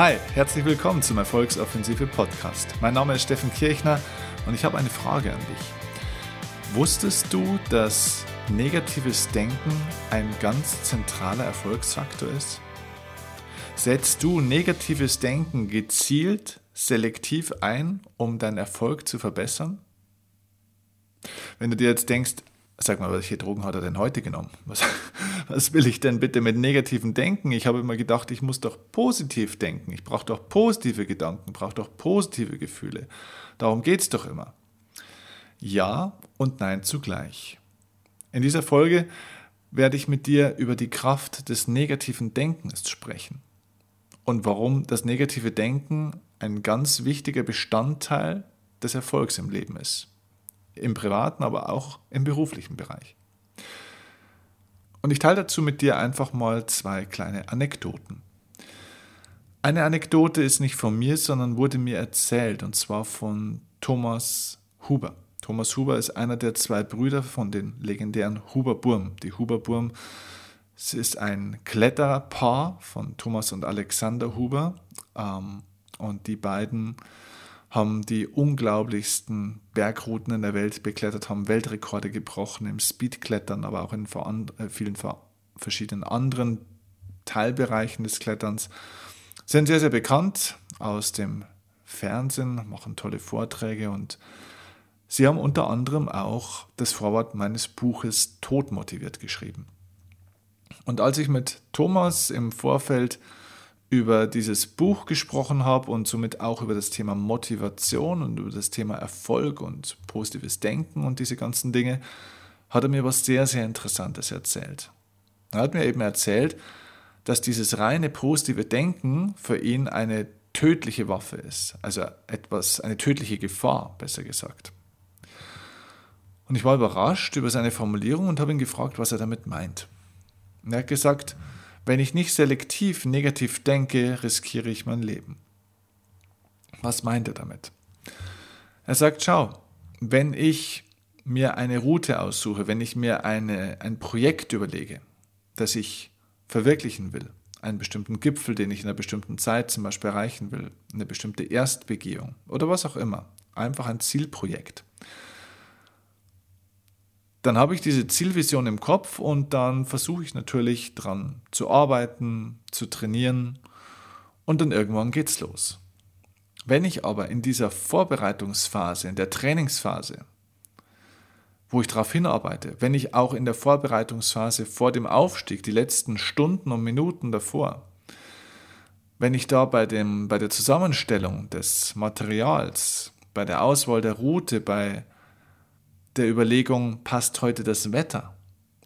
Hi, herzlich willkommen zum Erfolgsoffensive Podcast. Mein Name ist Steffen Kirchner und ich habe eine Frage an dich. Wusstest du, dass negatives Denken ein ganz zentraler Erfolgsfaktor ist? Setzt du negatives Denken gezielt, selektiv ein, um deinen Erfolg zu verbessern? Wenn du dir jetzt denkst, Sag mal, welche Drogen hat er denn heute genommen? Was, was will ich denn bitte mit negativem Denken? Ich habe immer gedacht, ich muss doch positiv denken. Ich brauche doch positive Gedanken, brauche doch positive Gefühle. Darum geht es doch immer. Ja und nein zugleich. In dieser Folge werde ich mit dir über die Kraft des negativen Denkens sprechen und warum das negative Denken ein ganz wichtiger Bestandteil des Erfolgs im Leben ist im privaten, aber auch im beruflichen Bereich. Und ich teile dazu mit dir einfach mal zwei kleine Anekdoten. Eine Anekdote ist nicht von mir, sondern wurde mir erzählt, und zwar von Thomas Huber. Thomas Huber ist einer der zwei Brüder von den legendären Huber-Burm. Die Huber-Burm ist ein Kletterpaar von Thomas und Alexander Huber. Ähm, und die beiden haben die unglaublichsten Bergrouten in der Welt beklettert, haben Weltrekorde gebrochen im Speedklettern, aber auch in äh, vielen verschiedenen anderen Teilbereichen des Kletterns. Sind sehr, sehr bekannt aus dem Fernsehen, machen tolle Vorträge und sie haben unter anderem auch das Vorwort meines Buches Tod motiviert geschrieben. Und als ich mit Thomas im Vorfeld über dieses Buch gesprochen habe und somit auch über das Thema Motivation und über das Thema Erfolg und positives Denken und diese ganzen Dinge, hat er mir was sehr, sehr Interessantes erzählt. Er hat mir eben erzählt, dass dieses reine positive Denken für ihn eine tödliche Waffe ist, also etwas, eine tödliche Gefahr, besser gesagt. Und ich war überrascht über seine Formulierung und habe ihn gefragt, was er damit meint. Und er hat gesagt, wenn ich nicht selektiv negativ denke, riskiere ich mein Leben. Was meint er damit? Er sagt, schau, wenn ich mir eine Route aussuche, wenn ich mir eine, ein Projekt überlege, das ich verwirklichen will, einen bestimmten Gipfel, den ich in einer bestimmten Zeit zum Beispiel erreichen will, eine bestimmte Erstbegehung oder was auch immer, einfach ein Zielprojekt, dann habe ich diese Zielvision im Kopf und dann versuche ich natürlich dran zu arbeiten, zu trainieren und dann irgendwann geht's los. Wenn ich aber in dieser Vorbereitungsphase, in der Trainingsphase, wo ich darauf hinarbeite, wenn ich auch in der Vorbereitungsphase vor dem Aufstieg, die letzten Stunden und Minuten davor, wenn ich da bei, dem, bei der Zusammenstellung des Materials, bei der Auswahl der Route, bei der Überlegung, passt heute das Wetter?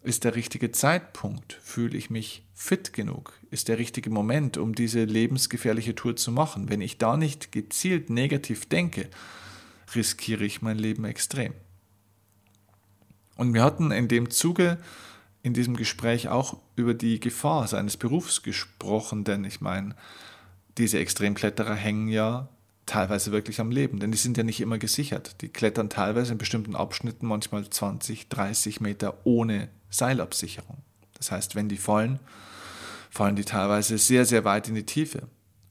Ist der richtige Zeitpunkt? Fühle ich mich fit genug? Ist der richtige Moment, um diese lebensgefährliche Tour zu machen? Wenn ich da nicht gezielt negativ denke, riskiere ich mein Leben extrem. Und wir hatten in dem Zuge in diesem Gespräch auch über die Gefahr seines Berufs gesprochen, denn ich meine, diese Extremkletterer hängen ja teilweise wirklich am Leben, denn die sind ja nicht immer gesichert. Die klettern teilweise in bestimmten Abschnitten manchmal 20, 30 Meter ohne Seilabsicherung. Das heißt, wenn die fallen, fallen die teilweise sehr, sehr weit in die Tiefe.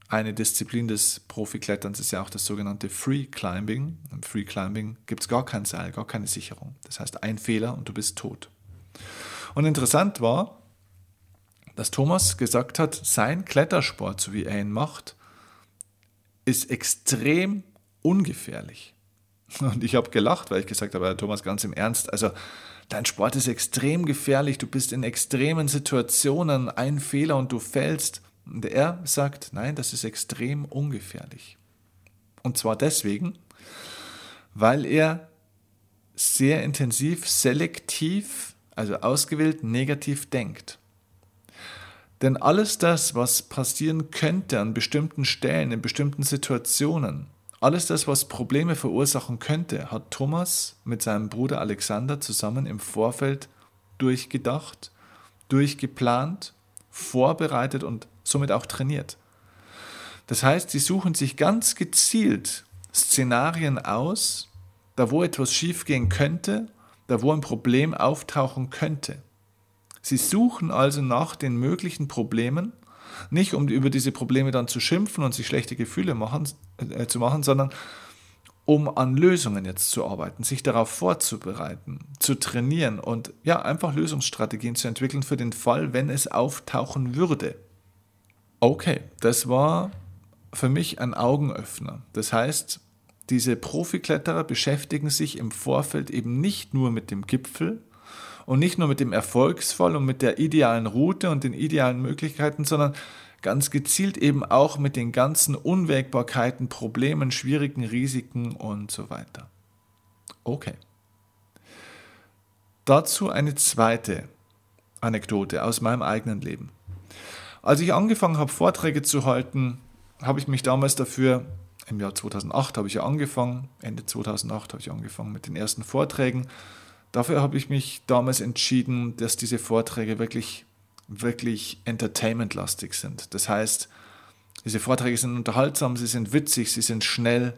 Eine Disziplin des Profikletterns ist ja auch das sogenannte Free Climbing. Im Free Climbing gibt es gar kein Seil, gar keine Sicherung. Das heißt, ein Fehler und du bist tot. Und interessant war, dass Thomas gesagt hat, sein Klettersport, so wie er ihn macht, ist extrem ungefährlich. Und ich habe gelacht, weil ich gesagt habe, Thomas, ganz im Ernst, also dein Sport ist extrem gefährlich, du bist in extremen Situationen, ein Fehler und du fällst. Und er sagt, nein, das ist extrem ungefährlich. Und zwar deswegen, weil er sehr intensiv, selektiv, also ausgewählt negativ denkt. Denn alles das, was passieren könnte an bestimmten Stellen, in bestimmten Situationen, alles das, was Probleme verursachen könnte, hat Thomas mit seinem Bruder Alexander zusammen im Vorfeld durchgedacht, durchgeplant, vorbereitet und somit auch trainiert. Das heißt, sie suchen sich ganz gezielt Szenarien aus, da wo etwas schiefgehen könnte, da wo ein Problem auftauchen könnte. Sie suchen also nach den möglichen Problemen Nicht um über diese Probleme dann zu schimpfen und sich schlechte Gefühle machen, äh, zu machen, sondern um an Lösungen jetzt zu arbeiten, sich darauf vorzubereiten, zu trainieren und ja, einfach Lösungsstrategien zu entwickeln für den Fall, wenn es auftauchen würde. Okay, das war für mich ein Augenöffner. Das heißt, diese Profikletterer beschäftigen sich im Vorfeld eben nicht nur mit dem Gipfel und nicht nur mit dem Erfolgsfall und mit der idealen Route und den idealen Möglichkeiten, sondern ganz gezielt eben auch mit den ganzen Unwägbarkeiten, Problemen, schwierigen Risiken und so weiter. Okay. Dazu eine zweite Anekdote aus meinem eigenen Leben. Als ich angefangen habe, Vorträge zu halten, habe ich mich damals dafür, im Jahr 2008 habe ich ja angefangen, Ende 2008 habe ich angefangen mit den ersten Vorträgen. Dafür habe ich mich damals entschieden, dass diese Vorträge wirklich wirklich entertainmentlastig sind. Das heißt, diese Vorträge sind unterhaltsam, sie sind witzig, sie sind schnell.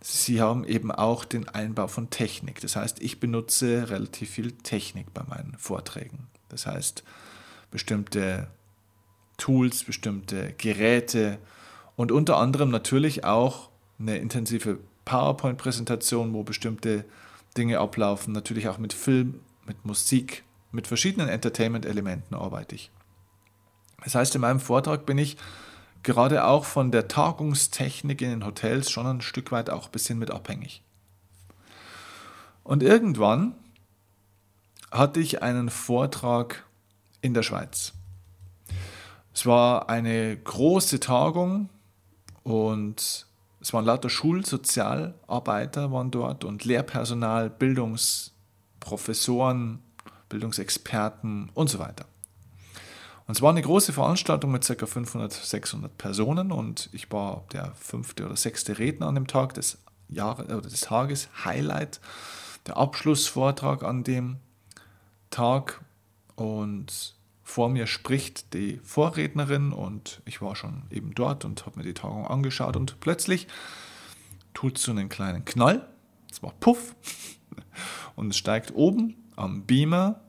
Sie haben eben auch den Einbau von Technik. Das heißt, ich benutze relativ viel Technik bei meinen Vorträgen. Das heißt, bestimmte Tools, bestimmte Geräte und unter anderem natürlich auch eine intensive PowerPoint-Präsentation, wo bestimmte Dinge ablaufen, natürlich auch mit Film, mit Musik, mit verschiedenen Entertainment-Elementen arbeite ich. Das heißt, in meinem Vortrag bin ich gerade auch von der Tagungstechnik in den Hotels schon ein Stück weit auch ein bisschen mit abhängig. Und irgendwann hatte ich einen Vortrag in der Schweiz. Es war eine große Tagung und es waren lauter Schulsozialarbeiter waren dort und Lehrpersonal, Bildungsprofessoren, Bildungsexperten und so weiter. Und es war eine große Veranstaltung mit ca. 500, 600 Personen und ich war der fünfte oder sechste Redner an dem Tag des, Jahres, oder des Tages, Highlight, der Abschlussvortrag an dem Tag und vor mir spricht die Vorrednerin und ich war schon eben dort und habe mir die Tagung angeschaut und plötzlich tut so einen kleinen Knall, es war Puff und es steigt oben am Beamer,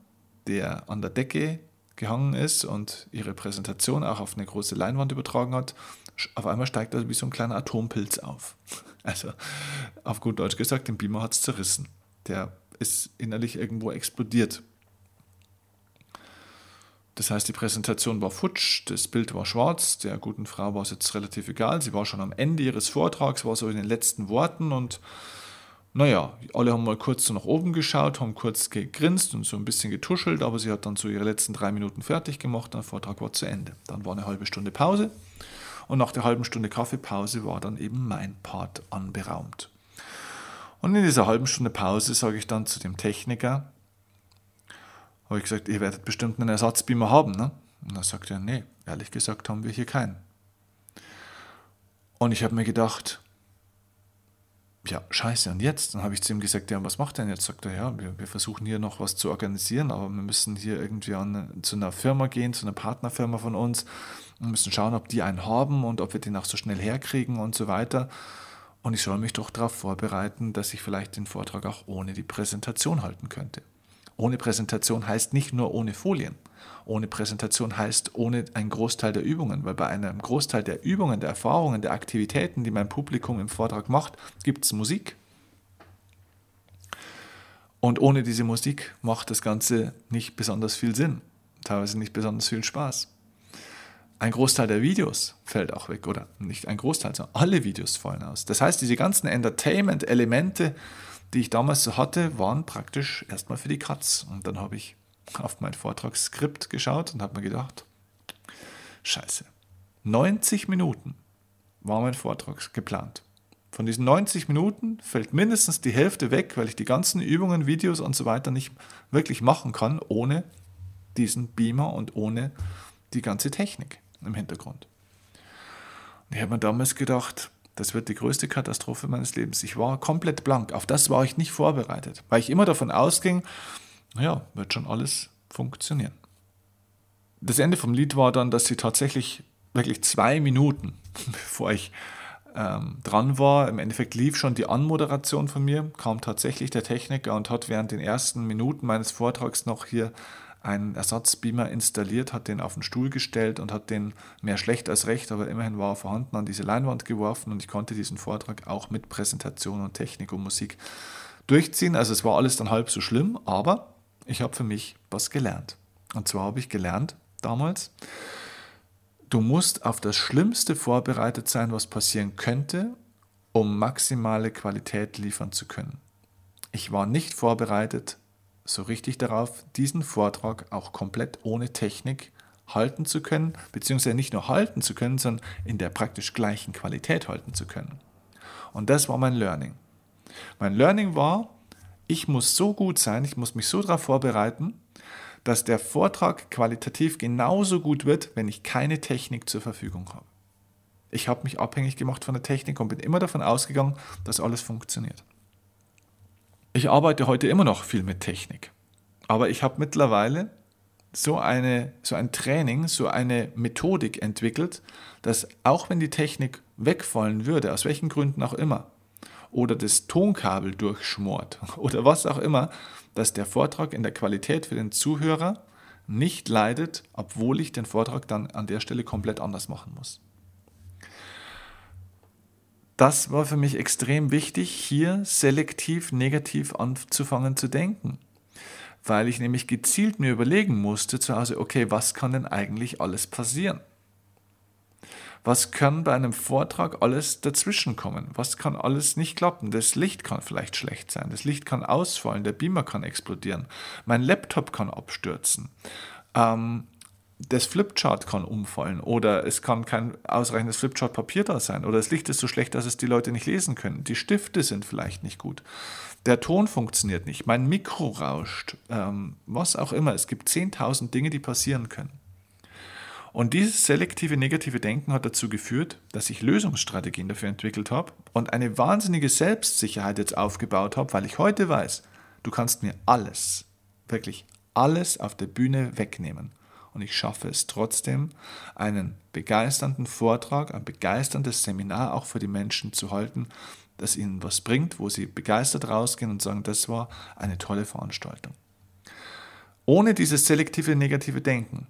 der an der Decke gehangen ist und ihre Präsentation auch auf eine große Leinwand übertragen hat, auf einmal steigt er wie so ein kleiner Atompilz auf. Also auf gut Deutsch gesagt, den Beamer hat es zerrissen. Der ist innerlich irgendwo explodiert. Das heißt, die Präsentation war futsch, das Bild war schwarz, der guten Frau war es jetzt relativ egal. Sie war schon am Ende ihres Vortrags, war so in den letzten Worten und naja, alle haben mal kurz so nach oben geschaut, haben kurz gegrinst und so ein bisschen getuschelt, aber sie hat dann so ihre letzten drei Minuten fertig gemacht, der Vortrag war zu Ende. Dann war eine halbe Stunde Pause und nach der halben Stunde Kaffeepause war dann eben mein Part anberaumt. Und in dieser halben Stunde Pause sage ich dann zu dem Techniker, habe ich gesagt, ihr werdet bestimmt einen Ersatzbeamer haben, ne? Und er sagt er, nee, ehrlich gesagt haben wir hier keinen. Und ich habe mir gedacht, ja, scheiße, und jetzt? Dann habe ich zu ihm gesagt, ja, was macht denn jetzt? Sagt er, ja, wir, wir versuchen hier noch was zu organisieren, aber wir müssen hier irgendwie an, zu einer Firma gehen, zu einer Partnerfirma von uns und müssen schauen, ob die einen haben und ob wir den auch so schnell herkriegen und so weiter. Und ich soll mich doch darauf vorbereiten, dass ich vielleicht den Vortrag auch ohne die Präsentation halten könnte. Ohne Präsentation heißt nicht nur ohne Folien. Ohne Präsentation heißt ohne einen Großteil der Übungen, weil bei einem Großteil der Übungen, der Erfahrungen, der Aktivitäten, die mein Publikum im Vortrag macht, gibt es Musik. Und ohne diese Musik macht das Ganze nicht besonders viel Sinn, teilweise nicht besonders viel Spaß. Ein Großteil der Videos fällt auch weg, oder nicht ein Großteil, sondern alle Videos fallen aus. Das heißt, diese ganzen Entertainment-Elemente, die ich damals so hatte, waren praktisch erstmal für die Katz. Und dann habe ich auf mein Vortragsskript geschaut und habe mir gedacht, scheiße, 90 Minuten war mein Vortrag geplant. Von diesen 90 Minuten fällt mindestens die Hälfte weg, weil ich die ganzen Übungen, Videos und so weiter nicht wirklich machen kann, ohne diesen Beamer und ohne die ganze Technik im Hintergrund. Und ich habe mir damals gedacht, das wird die größte Katastrophe meines Lebens. Ich war komplett blank. Auf das war ich nicht vorbereitet, weil ich immer davon ausging, naja, wird schon alles funktionieren. Das Ende vom Lied war dann, dass sie tatsächlich wirklich zwei Minuten, bevor ich ähm, dran war, im Endeffekt lief schon die Anmoderation von mir, kam tatsächlich der Techniker und hat während den ersten Minuten meines Vortrags noch hier einen Ersatzbeamer installiert, hat den auf den Stuhl gestellt und hat den mehr schlecht als recht, aber immerhin war er vorhanden, an diese Leinwand geworfen und ich konnte diesen Vortrag auch mit Präsentation und Technik und Musik durchziehen. Also es war alles dann halb so schlimm, aber ich habe für mich was gelernt. Und zwar habe ich gelernt damals, du musst auf das Schlimmste vorbereitet sein, was passieren könnte, um maximale Qualität liefern zu können. Ich war nicht vorbereitet so richtig darauf, diesen Vortrag auch komplett ohne Technik halten zu können, beziehungsweise nicht nur halten zu können, sondern in der praktisch gleichen Qualität halten zu können. Und das war mein Learning. Mein Learning war, ich muss so gut sein, ich muss mich so darauf vorbereiten, dass der Vortrag qualitativ genauso gut wird, wenn ich keine Technik zur Verfügung habe. Ich habe mich abhängig gemacht von der Technik und bin immer davon ausgegangen, dass alles funktioniert. Ich arbeite heute immer noch viel mit Technik, aber ich habe mittlerweile so, eine, so ein Training, so eine Methodik entwickelt, dass auch wenn die Technik wegfallen würde, aus welchen Gründen auch immer, oder das Tonkabel durchschmort oder was auch immer, dass der Vortrag in der Qualität für den Zuhörer nicht leidet, obwohl ich den Vortrag dann an der Stelle komplett anders machen muss das war für mich extrem wichtig, hier selektiv negativ anzufangen zu denken. Weil ich nämlich gezielt mir überlegen musste zu Hause, okay, was kann denn eigentlich alles passieren? Was kann bei einem Vortrag alles dazwischenkommen? Was kann alles nicht klappen? Das Licht kann vielleicht schlecht sein, das Licht kann ausfallen, der Beamer kann explodieren, mein Laptop kann abstürzen. Ähm, das Flipchart kann umfallen oder es kann kein ausreichendes Flipchart-Papier da sein oder das Licht ist so schlecht, dass es die Leute nicht lesen können. Die Stifte sind vielleicht nicht gut. Der Ton funktioniert nicht, mein Mikro rauscht, ähm, was auch immer. Es gibt 10.000 Dinge, die passieren können. Und dieses selektive negative Denken hat dazu geführt, dass ich Lösungsstrategien dafür entwickelt habe und eine wahnsinnige Selbstsicherheit jetzt aufgebaut habe, weil ich heute weiß, du kannst mir alles, wirklich alles auf der Bühne wegnehmen und ich schaffe es trotzdem, einen begeisternden Vortrag, ein begeisterndes Seminar auch für die Menschen zu halten, das ihnen was bringt, wo sie begeistert rausgehen und sagen, das war eine tolle Veranstaltung. Ohne dieses selektive negative Denken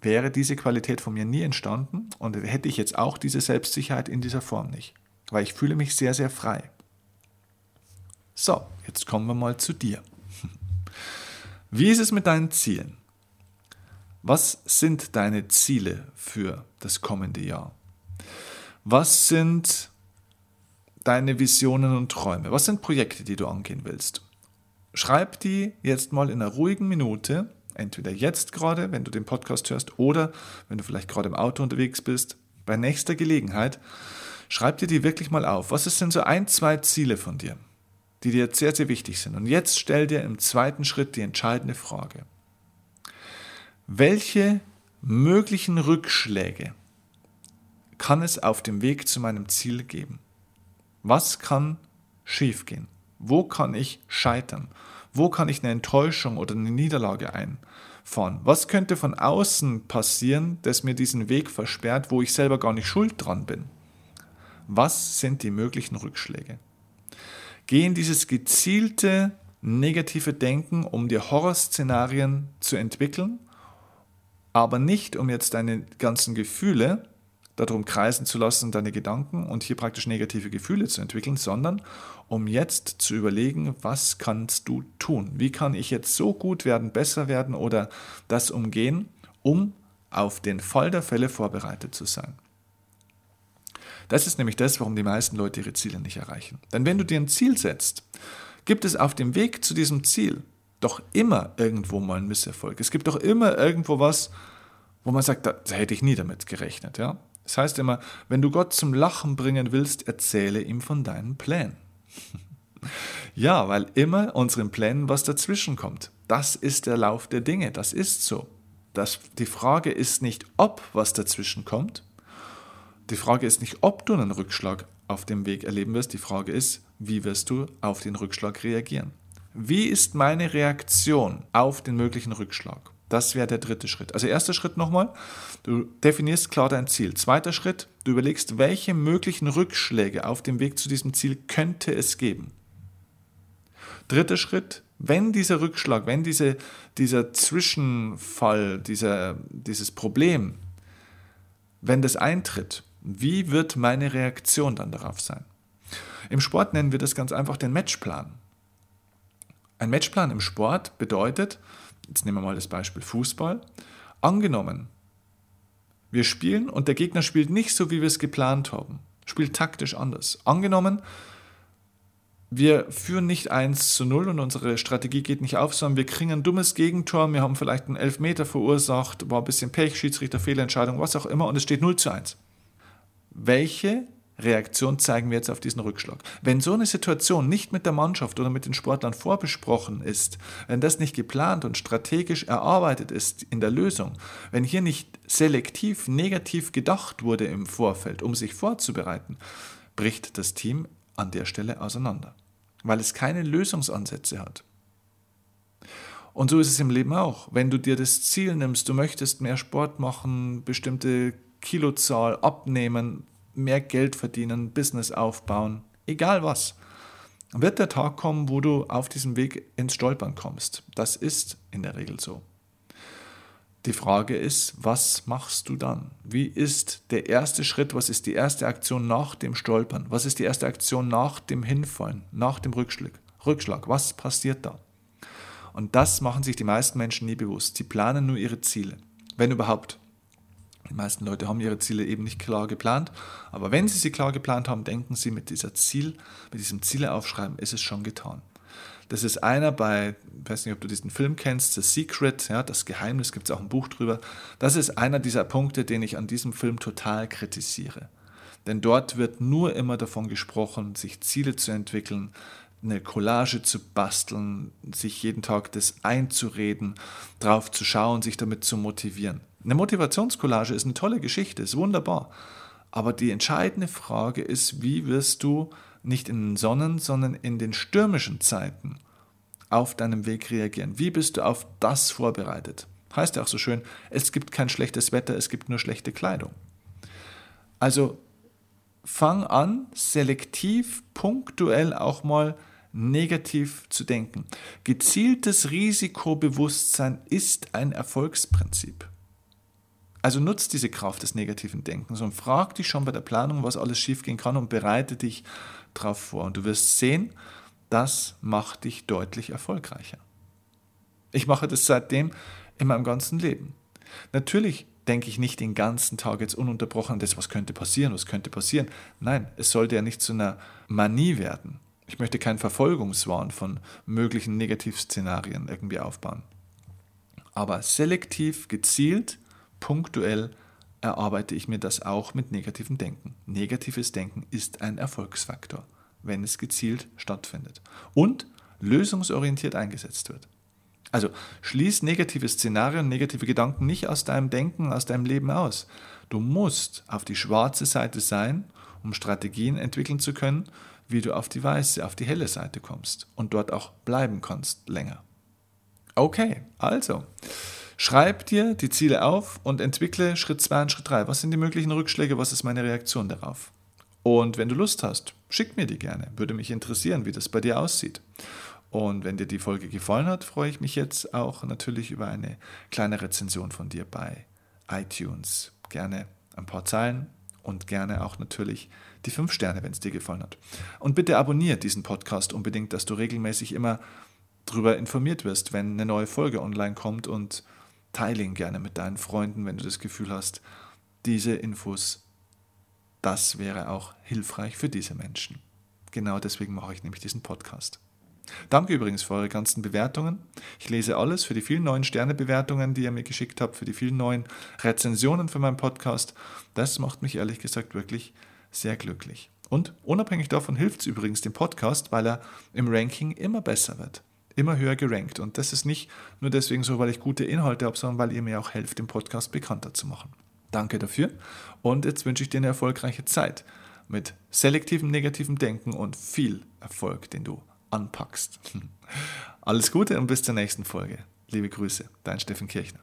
wäre diese Qualität von mir nie entstanden und hätte ich jetzt auch diese Selbstsicherheit in dieser Form nicht, weil ich fühle mich sehr, sehr frei. So, jetzt kommen wir mal zu dir. Wie ist es mit deinen Zielen? Was sind deine Ziele für das kommende Jahr? Was sind deine Visionen und Träume? Was sind Projekte, die du angehen willst? Schreib die jetzt mal in einer ruhigen Minute, entweder jetzt gerade, wenn du den Podcast hörst, oder wenn du vielleicht gerade im Auto unterwegs bist, bei nächster Gelegenheit. Schreib dir die wirklich mal auf. Was sind so ein, zwei Ziele von dir, die dir sehr, sehr wichtig sind? Und jetzt stell dir im zweiten Schritt die entscheidende Frage. Welche möglichen Rückschläge kann es auf dem Weg zu meinem Ziel geben? Was kann schiefgehen? Wo kann ich scheitern? Wo kann ich eine Enttäuschung oder eine Niederlage einfahren? Was könnte von außen passieren, das mir diesen Weg versperrt, wo ich selber gar nicht schuld dran bin? Was sind die möglichen Rückschläge? Geh in dieses gezielte negative Denken, um dir Horrorszenarien zu entwickeln aber nicht, um jetzt deine ganzen Gefühle darum kreisen zu lassen, deine Gedanken und hier praktisch negative Gefühle zu entwickeln, sondern um jetzt zu überlegen, was kannst du tun? Wie kann ich jetzt so gut werden, besser werden oder das umgehen, um auf den Fall der Fälle vorbereitet zu sein? Das ist nämlich das, warum die meisten Leute ihre Ziele nicht erreichen. Denn wenn du dir ein Ziel setzt, gibt es auf dem Weg zu diesem Ziel doch immer irgendwo mal ein Misserfolg. Es gibt doch immer irgendwo was, wo man sagt, da, da hätte ich nie damit gerechnet. Ja? Das heißt immer, wenn du Gott zum Lachen bringen willst, erzähle ihm von deinen Plänen. ja, weil immer unseren Plänen was dazwischen kommt. Das ist der Lauf der Dinge, das ist so. Das, die Frage ist nicht, ob was dazwischen kommt. Die Frage ist nicht, ob du einen Rückschlag auf dem Weg erleben wirst. Die Frage ist, wie wirst du auf den Rückschlag reagieren. Wie ist meine Reaktion auf den möglichen Rückschlag? Das wäre der dritte Schritt. Also erster Schritt nochmal, du definierst klar dein Ziel. Zweiter Schritt, du überlegst, welche möglichen Rückschläge auf dem Weg zu diesem Ziel könnte es geben. Dritter Schritt, Wenn dieser Rückschlag, wenn diese, dieser Zwischenfall, dieser, dieses Problem, wenn das eintritt, wie wird meine Reaktion dann darauf sein? Im Sport nennen wir das ganz einfach den Matchplan. Ein Matchplan im Sport bedeutet, jetzt nehmen wir mal das Beispiel Fußball, angenommen, wir spielen und der Gegner spielt nicht so, wie wir es geplant haben, spielt taktisch anders. Angenommen, wir führen nicht 1 zu 0 und unsere Strategie geht nicht auf, sondern wir kriegen ein dummes Gegentor, wir haben vielleicht einen Elfmeter verursacht, war ein bisschen Pech, Schiedsrichter, Fehlentscheidung, was auch immer und es steht 0 zu 1. Welche Reaktion zeigen wir jetzt auf diesen Rückschlag? Wenn so eine Situation nicht mit der Mannschaft oder mit den Sportlern vorbesprochen ist, wenn das nicht geplant und strategisch erarbeitet ist in der Lösung, wenn hier nicht selektiv negativ gedacht wurde im Vorfeld, um sich vorzubereiten, bricht das Team an der Stelle auseinander, weil es keine Lösungsansätze hat. Und so ist es im Leben auch. Wenn du dir das Ziel nimmst, du möchtest mehr Sport machen, bestimmte Kilozahl abnehmen, mehr Geld verdienen, Business aufbauen, egal was, wird der Tag kommen, wo du auf diesem Weg ins Stolpern kommst. Das ist in der Regel so. Die Frage ist, was machst du dann? Wie ist der erste Schritt, was ist die erste Aktion nach dem Stolpern? Was ist die erste Aktion nach dem Hinfallen, nach dem Rückschlag? Rückschlag, was passiert da? Und das machen sich die meisten Menschen nie bewusst. Sie planen nur ihre Ziele, wenn überhaupt. Die meisten Leute haben ihre Ziele eben nicht klar geplant, aber wenn sie sie klar geplant haben, denken sie, mit dieser Ziel, mit diesem Zieleaufschreiben ist es schon getan. Das ist einer bei, ich weiß nicht, ob du diesen Film kennst, The Secret, ja, das Geheimnis, gibt es auch ein Buch drüber. Das ist einer dieser Punkte, den ich an diesem Film total kritisiere. Denn dort wird nur immer davon gesprochen, sich Ziele zu entwickeln, eine Collage zu basteln, sich jeden Tag das einzureden, drauf zu schauen, sich damit zu motivieren. Eine Motivationscollage ist eine tolle Geschichte, ist wunderbar. Aber die entscheidende Frage ist, wie wirst du nicht in den Sonnen, sondern in den stürmischen Zeiten auf deinem Weg reagieren? Wie bist du auf das vorbereitet? Heißt ja auch so schön, es gibt kein schlechtes Wetter, es gibt nur schlechte Kleidung. Also fang an, selektiv, punktuell auch mal negativ zu denken. Gezieltes Risikobewusstsein ist ein Erfolgsprinzip. Also nutzt diese Kraft des negativen Denkens und frag dich schon bei der Planung, was alles schiefgehen kann und bereite dich darauf vor. Und du wirst sehen, das macht dich deutlich erfolgreicher. Ich mache das seitdem in meinem ganzen Leben. Natürlich denke ich nicht den ganzen Tag jetzt ununterbrochen an das, was könnte passieren, was könnte passieren. Nein, es sollte ja nicht zu einer Manie werden. Ich möchte keinen Verfolgungswahn von möglichen Negativszenarien irgendwie aufbauen. Aber selektiv, gezielt, punktuell erarbeite ich mir das auch mit negativem Denken. Negatives Denken ist ein Erfolgsfaktor, wenn es gezielt stattfindet und lösungsorientiert eingesetzt wird. Also schließ negative Szenarien, negative Gedanken nicht aus deinem Denken, aus deinem Leben aus. Du musst auf die schwarze Seite sein, um Strategien entwickeln zu können, wie du auf die weiße, auf die helle Seite kommst und dort auch bleiben kannst länger. Okay, also Schreib dir die Ziele auf und entwickle Schritt 2 und Schritt 3. Was sind die möglichen Rückschläge? Was ist meine Reaktion darauf? Und wenn du Lust hast, schick mir die gerne. Würde mich interessieren, wie das bei dir aussieht. Und wenn dir die Folge gefallen hat, freue ich mich jetzt auch natürlich über eine kleine Rezension von dir bei iTunes. Gerne ein paar Zeilen und gerne auch natürlich die fünf Sterne, wenn es dir gefallen hat. Und bitte abonniere diesen Podcast unbedingt, dass du regelmäßig immer darüber informiert wirst, wenn eine neue Folge online kommt und teile ihn gerne mit deinen Freunden, wenn du das Gefühl hast, diese Infos, das wäre auch hilfreich für diese Menschen. Genau deswegen mache ich nämlich diesen Podcast. Danke übrigens für eure ganzen Bewertungen. Ich lese alles für die vielen neuen Sternebewertungen, die ihr mir geschickt habt, für die vielen neuen Rezensionen für meinen Podcast. Das macht mich ehrlich gesagt wirklich sehr glücklich. Und unabhängig davon hilft es übrigens dem Podcast, weil er im Ranking immer besser wird immer höher gerankt. Und das ist nicht nur deswegen so, weil ich gute Inhalte habe, sondern weil ihr mir auch helft, den Podcast bekannter zu machen. Danke dafür. Und jetzt wünsche ich dir eine erfolgreiche Zeit mit selektivem negativem Denken und viel Erfolg, den du anpackst. Alles Gute und bis zur nächsten Folge. Liebe Grüße, dein Steffen Kirchner.